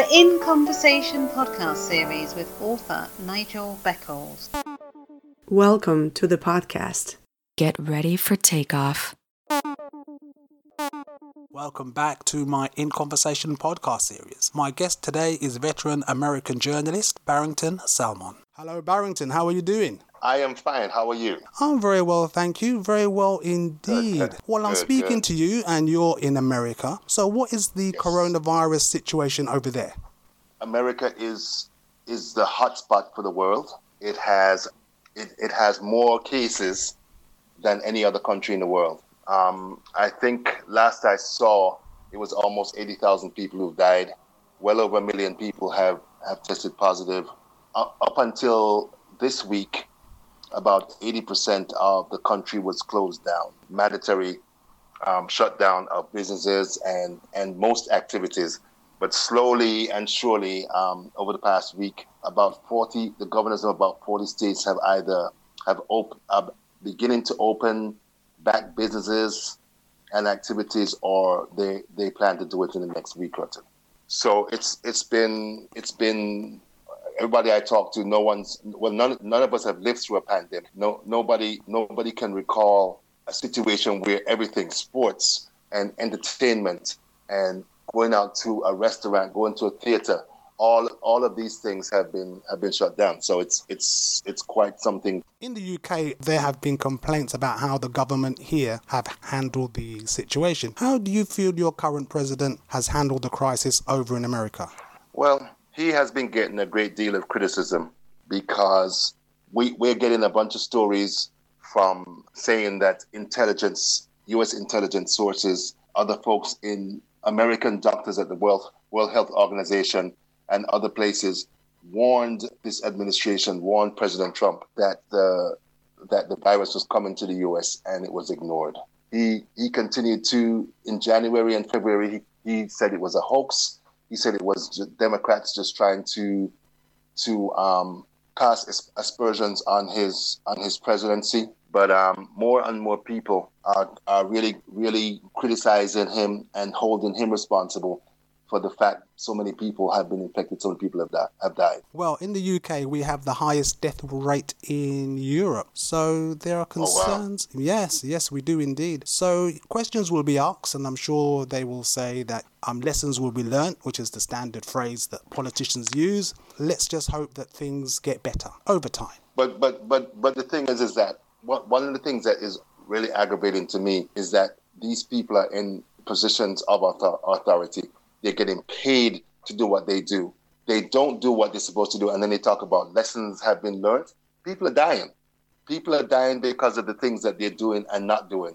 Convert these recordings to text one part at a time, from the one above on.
the In Conversation podcast series with author Nigel Beckles. Welcome to the podcast. Get ready for takeoff. Welcome back to my In Conversation podcast series. My guest today is veteran American journalist Barrington Salmon. Hello, Barrington. How are you doing? I am fine. How are you? I'm very well, thank you. Very well indeed. Good. Well, I'm Good, speaking good. to you, and you're in America. So, what is the Yes. coronavirus situation over there? America is is the hotspot for the world. It has it, it has more cases than any other country in the world. Um, I think last I saw it was almost eighty thousand people who've died. Well over a million people have have tested positive. Up, up until this week, about eighty percent of the country was closed down. Mandatory um, shutdown of businesses and, and most activities. But slowly and surely, um, over the past week, about 40, the governors of about 40 states have either have op- are beginning to open back businesses and activities, or they, they plan to do it in the next week or two. So it's it's been it's been everybody I talk to, no one's well, none none of us have lived through a pandemic. No nobody nobody can recall a situation where everything sports and entertainment and going out to a restaurant, going to a theater, all all of these things have been have been shut down. So it's it's it's quite something. In the UK, there have been complaints about how the government here have handled the situation. How do you feel your current president has handled the crisis over in America? Well, he has been getting a great deal of criticism because we we're getting a bunch of stories from saying that intelligence, U.S. intelligence sources, other folks in American doctors at the World World Health Organization and other places warned this administration, warned President Trump that the that the virus was coming to the U.S. and it was ignored. He he continued to in January and February. He, he said it was a hoax. He said it was ju- Democrats just trying to to um, cast aspersions on his on his presidency. But um, more and more people are, are really really criticizing him and holding him responsible for the fact so many people have been infected, so many people have, di- have died. Well, in the UK, we have the highest death rate in Europe. So there are Oh, wow. concerns. Yes, yes, we do indeed. So questions will be asked, and I'm sure they will say that um, lessons will be learnt, which is the standard phrase that politicians use. Let's just hope that things get better over time. But but but but the thing is, is that one one of the things that is really aggravating to me is that these people are in positions of author- authority. They're getting paid to do what they do. They don't do what they're supposed to do, and then they talk about lessons have been learned. People are dying. People are dying because of the things that they're doing and not doing,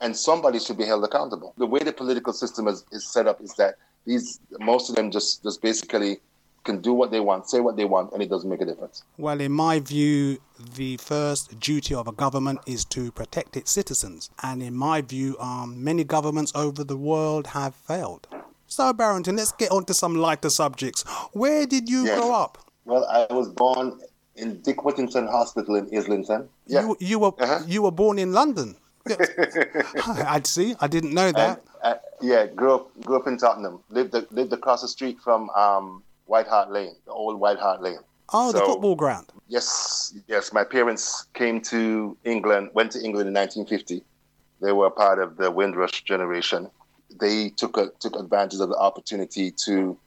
and somebody should be held accountable. The way the political system is, is set up is that these most of them just just basically can do what they want, say what they want, and it doesn't make a difference. Well, in my view, the first duty of a government is to protect its citizens. And in my view, um, many governments over the world have failed. So, Barrington, let's get on to some lighter subjects. Where did you Yes. grow up? Well, I was born in Dick Whittington Hospital in Islington. Yeah. You, you were Uh-huh. you were born in London. I'd see. I didn't know that. Uh, yeah, grew up grew up in Tottenham. Lived lived across the street from um, White Hart Lane, the old White Hart Lane. oh, the football ground. Yes, yes. My parents came to England, went to England in 1950. They were part of the Windrush generation. They took a, took advantage of the opportunity to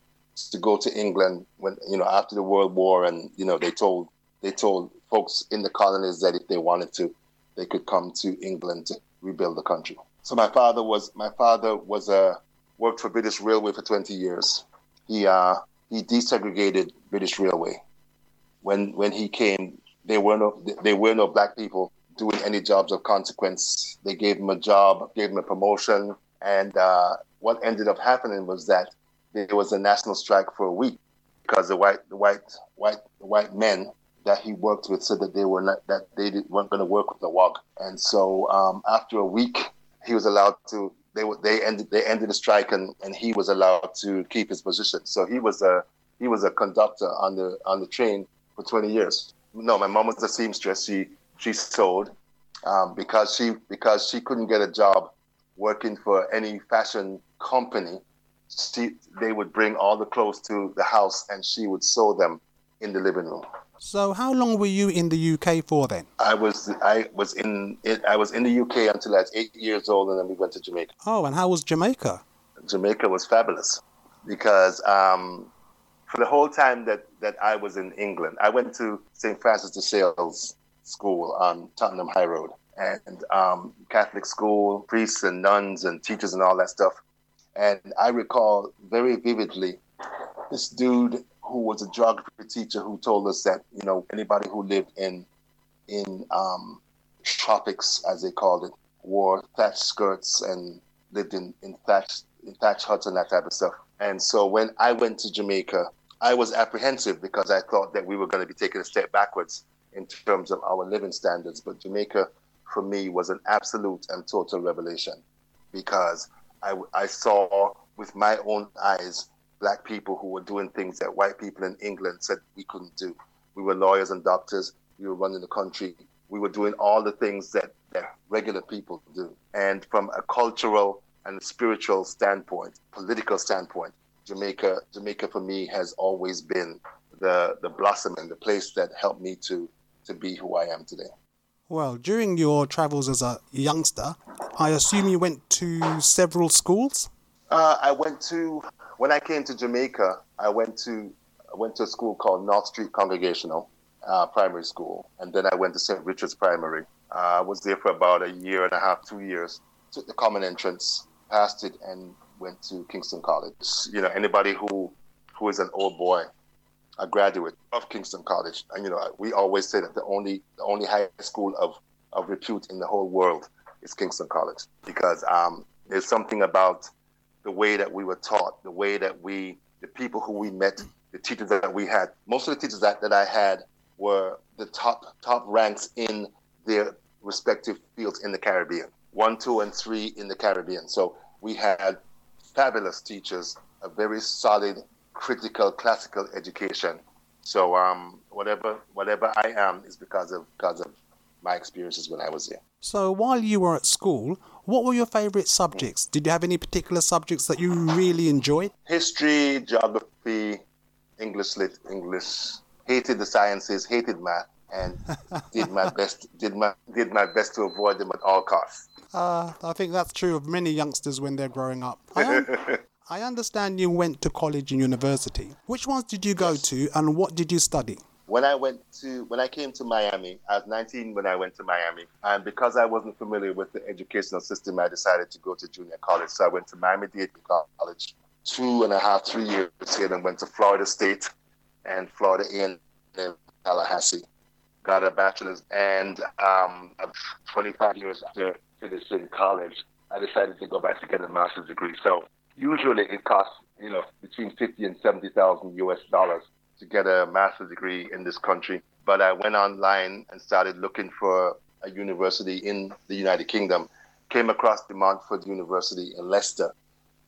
to go to England when you know after the World War, and you know they told they told folks in the colonies that if they wanted to, they could come to England to rebuild the country. So my father was my father was a worked for British Railway for 20 years. He uh, he desegregated British Railway when when he came, there were no there were no black people doing any jobs of consequence. They gave him a job, gave him a promotion, and uh, what ended up happening was that there was a national strike for a week because the white the white white white men that he worked with said that they were not that they weren't going to work with the WOG, and so um, after a week, he was allowed to. They they ended they ended the strike and, and he was allowed to keep his position. So he was a he was a conductor on the on the train for 20 years. No, my mom was a seamstress. She she sewed um, because she because she couldn't get a job working for any fashion company. she, they would bring all the clothes to the house and she would sew them in the living room. So, how long were you in the UK for then? I was I was in it, I was in the UK until I was eight years old, and then we went to Jamaica. Oh, and how was Jamaica? Jamaica was fabulous because um, for the whole time that, that I was in England, I went to St. Francis de Sales School on Tottenham High Road, and um, Catholic school, priests and nuns and teachers and all that stuff. And I recall very vividly this dude who was a geography teacher who told us that you know anybody who lived in in um, tropics, as they called it, wore thatched skirts and lived in in thatched in huts and that type of stuff. And so when I went to Jamaica, I was apprehensive because I thought that we were going to be taking a step backwards in terms of our living standards. But Jamaica, for me, was an absolute and total revelation because I, I saw with my own eyes black people who were doing things that white people in England said we couldn't do. We were lawyers and doctors. We were running the country. We were doing all the things that, that regular people do. And from a cultural and spiritual standpoint, political standpoint, Jamaica, Jamaica for me has always been the the blossom and the place that helped me to to be who I am today. Well, during your travels as a youngster, I assume you went to several schools. Uh, I went to when I came to Jamaica. I went to I went to a school called North Street Congregational uh, Primary School, and then I went to St. Richard's Primary. Uh, I was there for about a year and a half, two years. Took the common entrance, passed it, and went to Kingston College. You know, anybody who who is an old boy, a graduate of Kingston College, and you know, we always say that the only the only high school of of repute in the whole world is Kingston College because um, there's something about the way that we were taught, the way that we, the people who we met, the teachers that we had. Most of the teachers that, that I had were the top top ranks in their respective fields in the Caribbean, one, two, and three in the Caribbean. So we had fabulous teachers, a very solid, critical, classical education. So um, whatever whatever I am is because of because of my experiences when I was there. So while you were at school, what were your favorite subjects? Did you have any particular subjects that you really enjoyed? History, geography, English lit, English. Hated the sciences, hated math, and did my best did my did my best to avoid them at all costs. Uh, I think that's true of many youngsters when they're growing up. I, I understand you went to college and university. Which ones did you go to, and what did you study? When I went to when I came to Miami, I was 19 when I went to Miami, and because I wasn't familiar with the educational system, I decided to go to junior college. So I went to Miami Dade College, two and a half, three years here, and went to Florida State and Florida A&M Tallahassee. Got a bachelor's, and um, 25 years after finished in college, I decided to go back to get a master's degree. So usually it costs, you know, between fifty and seventy thousand US dollars to get a master's degree in this country. But I went online and started looking for a university in the United Kingdom. Came across De Montfort University in Leicester,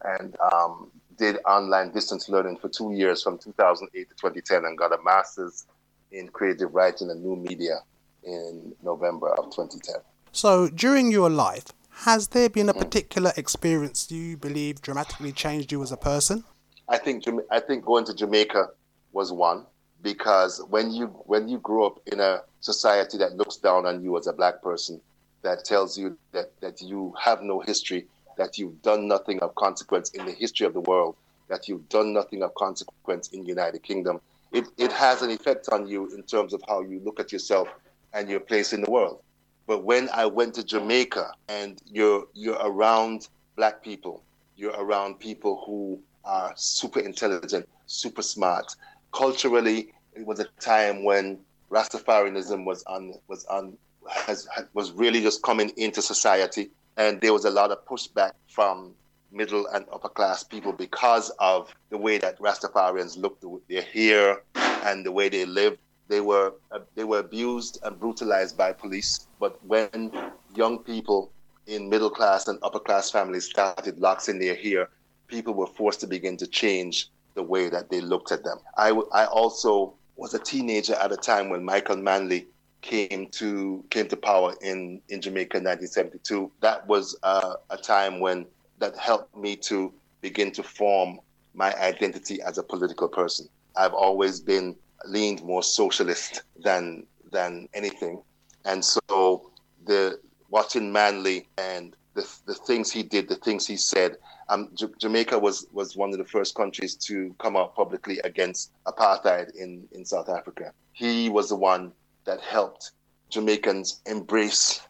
and um, did online distance learning for two years from 2008 to 2010, and got a master's in creative writing and new media in November of 2010. So, during your life, has there been a hmm. particular experience you believe dramatically changed you as a person? I think I think going to Jamaica was one because when you when you grow up in a society that looks down on you as a black person, that tells you that that you have no history, that you've done nothing of consequence in the history of the world, that you've done nothing of consequence in the United Kingdom, it, it has an effect on you in terms of how you look at yourself and your place in the world. But when I went to Jamaica and you're you're around black people, you're around people who are super intelligent, super smart. Culturally, it was a time when Rastafarianism was on was on has was really just coming into society, and there was a lot of pushback from middle and upper class people because of the way that Rastafarians looked, their hair, and the way they lived. They were uh, they were abused and brutalized by police. But when young people in middle class and upper class families started locking their hair, people were forced to begin to change the way that they looked at them. I, w- I also was a teenager at a time when Michael Manley came to came to power in, in Jamaica in 1972. That was uh, a time when that helped me to begin to form my identity as a political person. I've always been leaned more socialist than than anything, and so the watching Manley and the, the things he did, the things he said. Um, J- Jamaica was, was one of the first countries to come out publicly against apartheid in, in South Africa. He was the one that helped Jamaicans embrace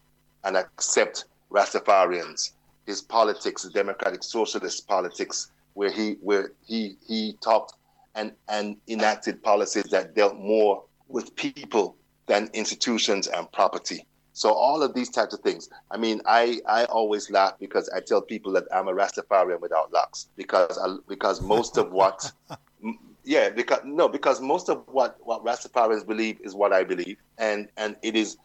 and accept Rastafarians. His politics, democratic socialist politics, where he where he he talked and and enacted policies that dealt more with people than institutions and property. So all of these types of things. I mean, I, I always laugh because I tell people that I'm a Rastafarian without locks because I, because most of what yeah because no because most of what what Rastafarians believe is what I believe and and it is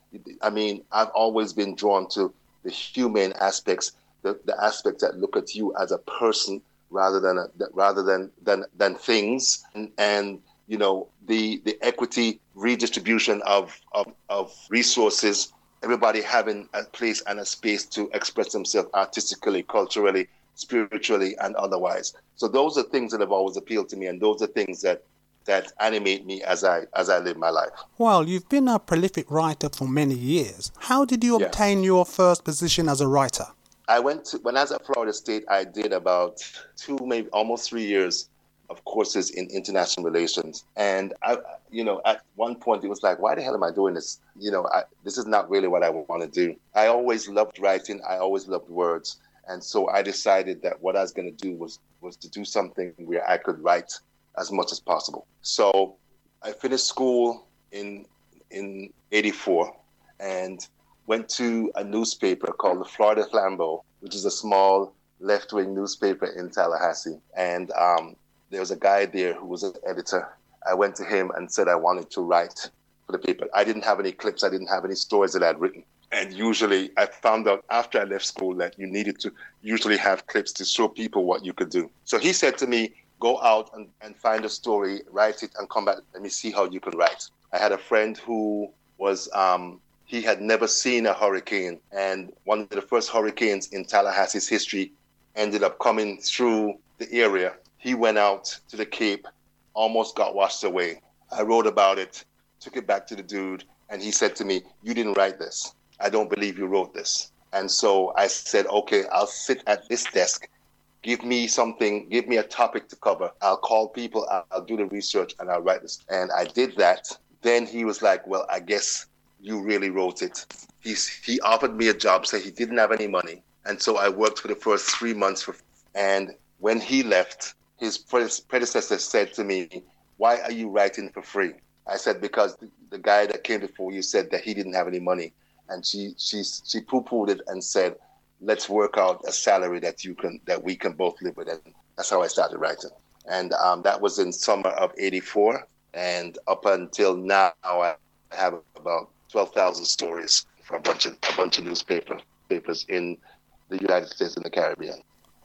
I mean I've always been drawn to the human aspects the, the aspects that look at you as a person rather than uh, a, rather than than than things and, and you know the the equity redistribution of, of, of resources everybody having a place and a space to express themselves artistically, culturally, spiritually, and otherwise. So those are things that have always appealed to me, and those are things that that animate me as I as I live my life. Well, you've been a prolific writer for many years. How did you obtain your first position as a writer? I went to, when I was at Florida State. I did about two, maybe almost three years of courses in international relations. And I, you know, at one point it was like, why the hell am I doing this? You know, I, this is not really what I want to do. I always loved writing. I always loved words. And so I decided that what I was going to do was was to do something where I could write as much as possible. So I finished school in in '84 and went to a newspaper called the Florida Flambeau, which is a small left wing newspaper in Tallahassee. And um, there was a guy there who was an editor. I went to him and said I wanted to write for the paper. I didn't have any clips, I didn't have any stories that I'd written. And usually I found out after I left school that you needed to usually have clips to show people what you could do. So he said to me, go out and, and find a story, write it, and come back. Let me see how you can write. I had a friend who was, um, he had never seen a hurricane. And one of the first hurricanes in Tallahassee's history ended up coming through the area he went out to the Cape, almost got washed away. I wrote about it, took it back to the dude, and he said to me, You didn't write this. I don't believe you wrote this. And so I said, Okay, I'll sit at this desk. Give me something, give me a topic to cover. I'll call people, I'll, I'll do the research, and I'll write this. And I did that. Then he was like, Well, I guess you really wrote it. He's, he offered me a job, so he didn't have any money. And so I worked for the first three months. For, and when he left, his predecessor said to me, Why are you writing for free? I said, Because the guy that came before you said that he didn't have any money. And she she she poo pooed it and said, Let's work out a salary that you can that we can both live with. And that's how I started writing. And um, that was in summer of '84. And up until now, I have about twelve thousand stories for a bunch of a bunch of newspaper papers in the United States and the Caribbean.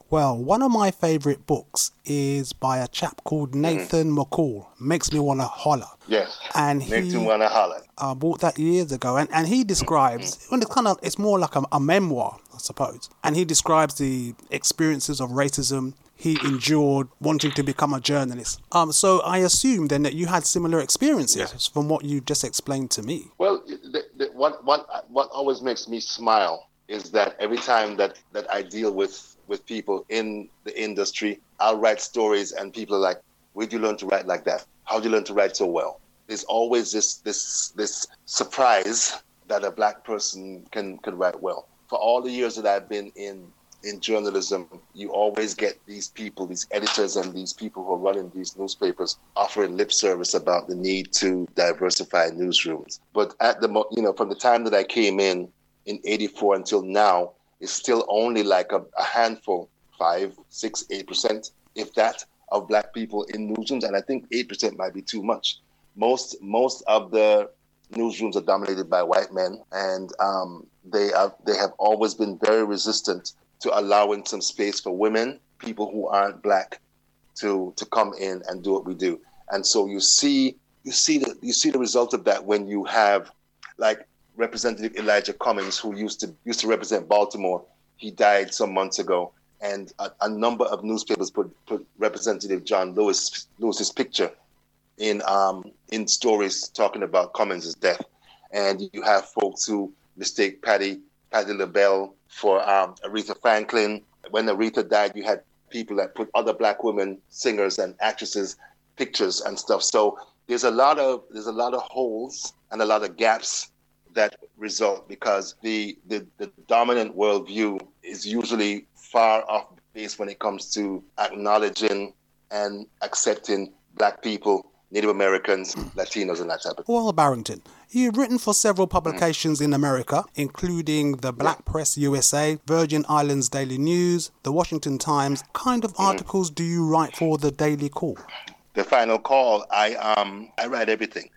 Well, one of my favourite books is by a chap called mm-hmm. Nathan mm. McCall. Makes me want to holler. Yes. And Makes he, me want to holler. I bought that years ago, and, and he describes, mm. it's kind of, it's more like a, a memoir, I suppose. And he describes the experiences of racism he endured wanting to become a journalist. Um, so I assume then that you had similar experiences yes. from what you just explained to me. Well, the, the, what, what, what always makes me smile is that every time that, that I deal with with people in the industry. I'll write stories, and people are like, "Where'd you learn to write like that? How'd you learn to write so well?" There's always this this this surprise that a black person can can write well. For all the years that I've been in in journalism, you always get these people, these editors, and these people who are running these newspapers offering lip service about the need to diversify newsrooms. But at the you know from the time that I came in in '84 until now, it's still only like a, a handful, five, six, eight percent, if that, of black people in newsrooms, and I think eight percent might be too much. Most most of the newsrooms are dominated by white men, and um, they are they have always been very resistant to allowing some space for women, people who aren't black, to to come in and do what we do. And so you see you see the you see the result of that when you have like Representative Elijah Cummings, who used to used to represent Baltimore, he died some months ago, and a, a number of newspapers put, put Representative John Lewis Lewis's picture in um, in stories talking about Cummings' death, and you have folks who mistake Patti Patti LaBelle for um, Aretha Franklin. When Aretha died, you had people that put other black women singers and actresses pictures and stuff. So there's a lot of there's a lot of holes and a lot of gaps that result because the the, the dominant worldview is usually far off base when it comes to acknowledging and accepting black people Native Americans, Latinos, and that type of thing. Well, Barrington, you've written for several publications in America, including the Black Press USA, Virgin Islands Daily News, the Washington Times. What kind of articles do you write for the Daily Call? The Final Call, I um I write everything.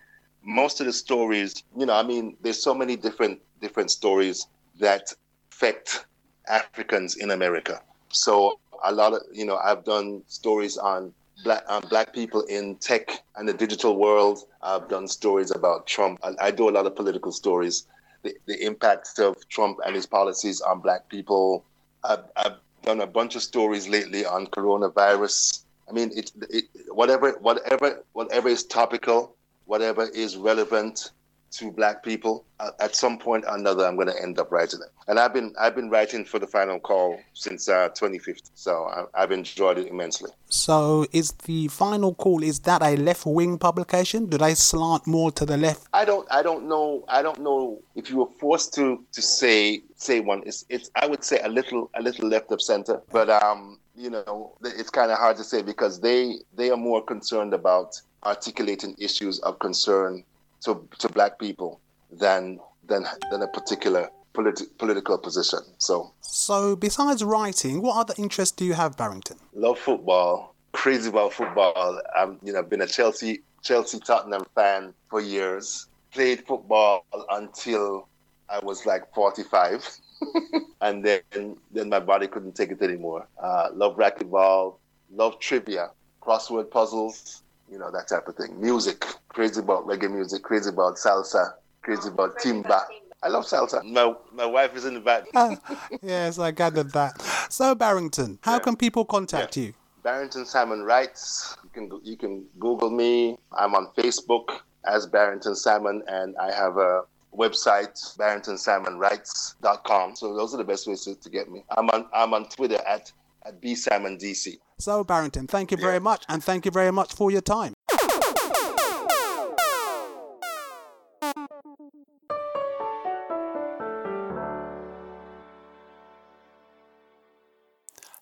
Most of the stories, you know, I mean, there's so many different different stories that affect Africans in America. So a lot of, you know, I've done stories on black um, black people in tech and the digital world. I've done stories about Trump. I, I do a lot of political stories. The, the impact of Trump and his policies on black people. I've, I've done a bunch of stories lately on coronavirus. I mean, it, it whatever whatever whatever is topical, whatever is relevant to black people at some point or another i'm going to end up writing it. And i've been i've been writing for the final call since uh, 2015 so I, have enjoyed it immensely. So is the final call is that a left wing publication? Do they slant more to the left? I don't i don't know i don't know if you were forced to to say say one. It's it's i would say a little a little left of center but um you know it's kind of hard to say because they they are more concerned about articulating issues of concern to, to black people than than than a particular politi- political position. So, so besides writing, what other interests do you have, Barrington? Love football, crazy about football. I'm you know been a Chelsea Chelsea Tottenham fan for years. Played football until I was like 45. and then then my body couldn't take it anymore. Uh, love racquetball, love trivia, crossword puzzles, you know, that type of thing. Music, crazy about reggae music, crazy about salsa, crazy about timba. I love salsa. My, my wife is in the back. uh, yes, I gathered that. So, Barrington, how yeah. can people contact yeah. you? Barrington Salmon Writes. You can you can Google me. I'm on Facebook as Barrington Salmon, and I have a website barringtonsalmonwrites.com. So those are the best ways to, to get me. I'm on I'm on Twitter at at bsalmondc. So, Barrington, thank you very yeah. much, and thank you very much for your time.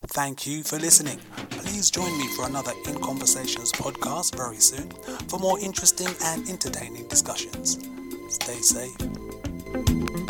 Thank you for listening. Please join me for another In Conversations podcast very soon for more interesting and entertaining discussions. Stay safe.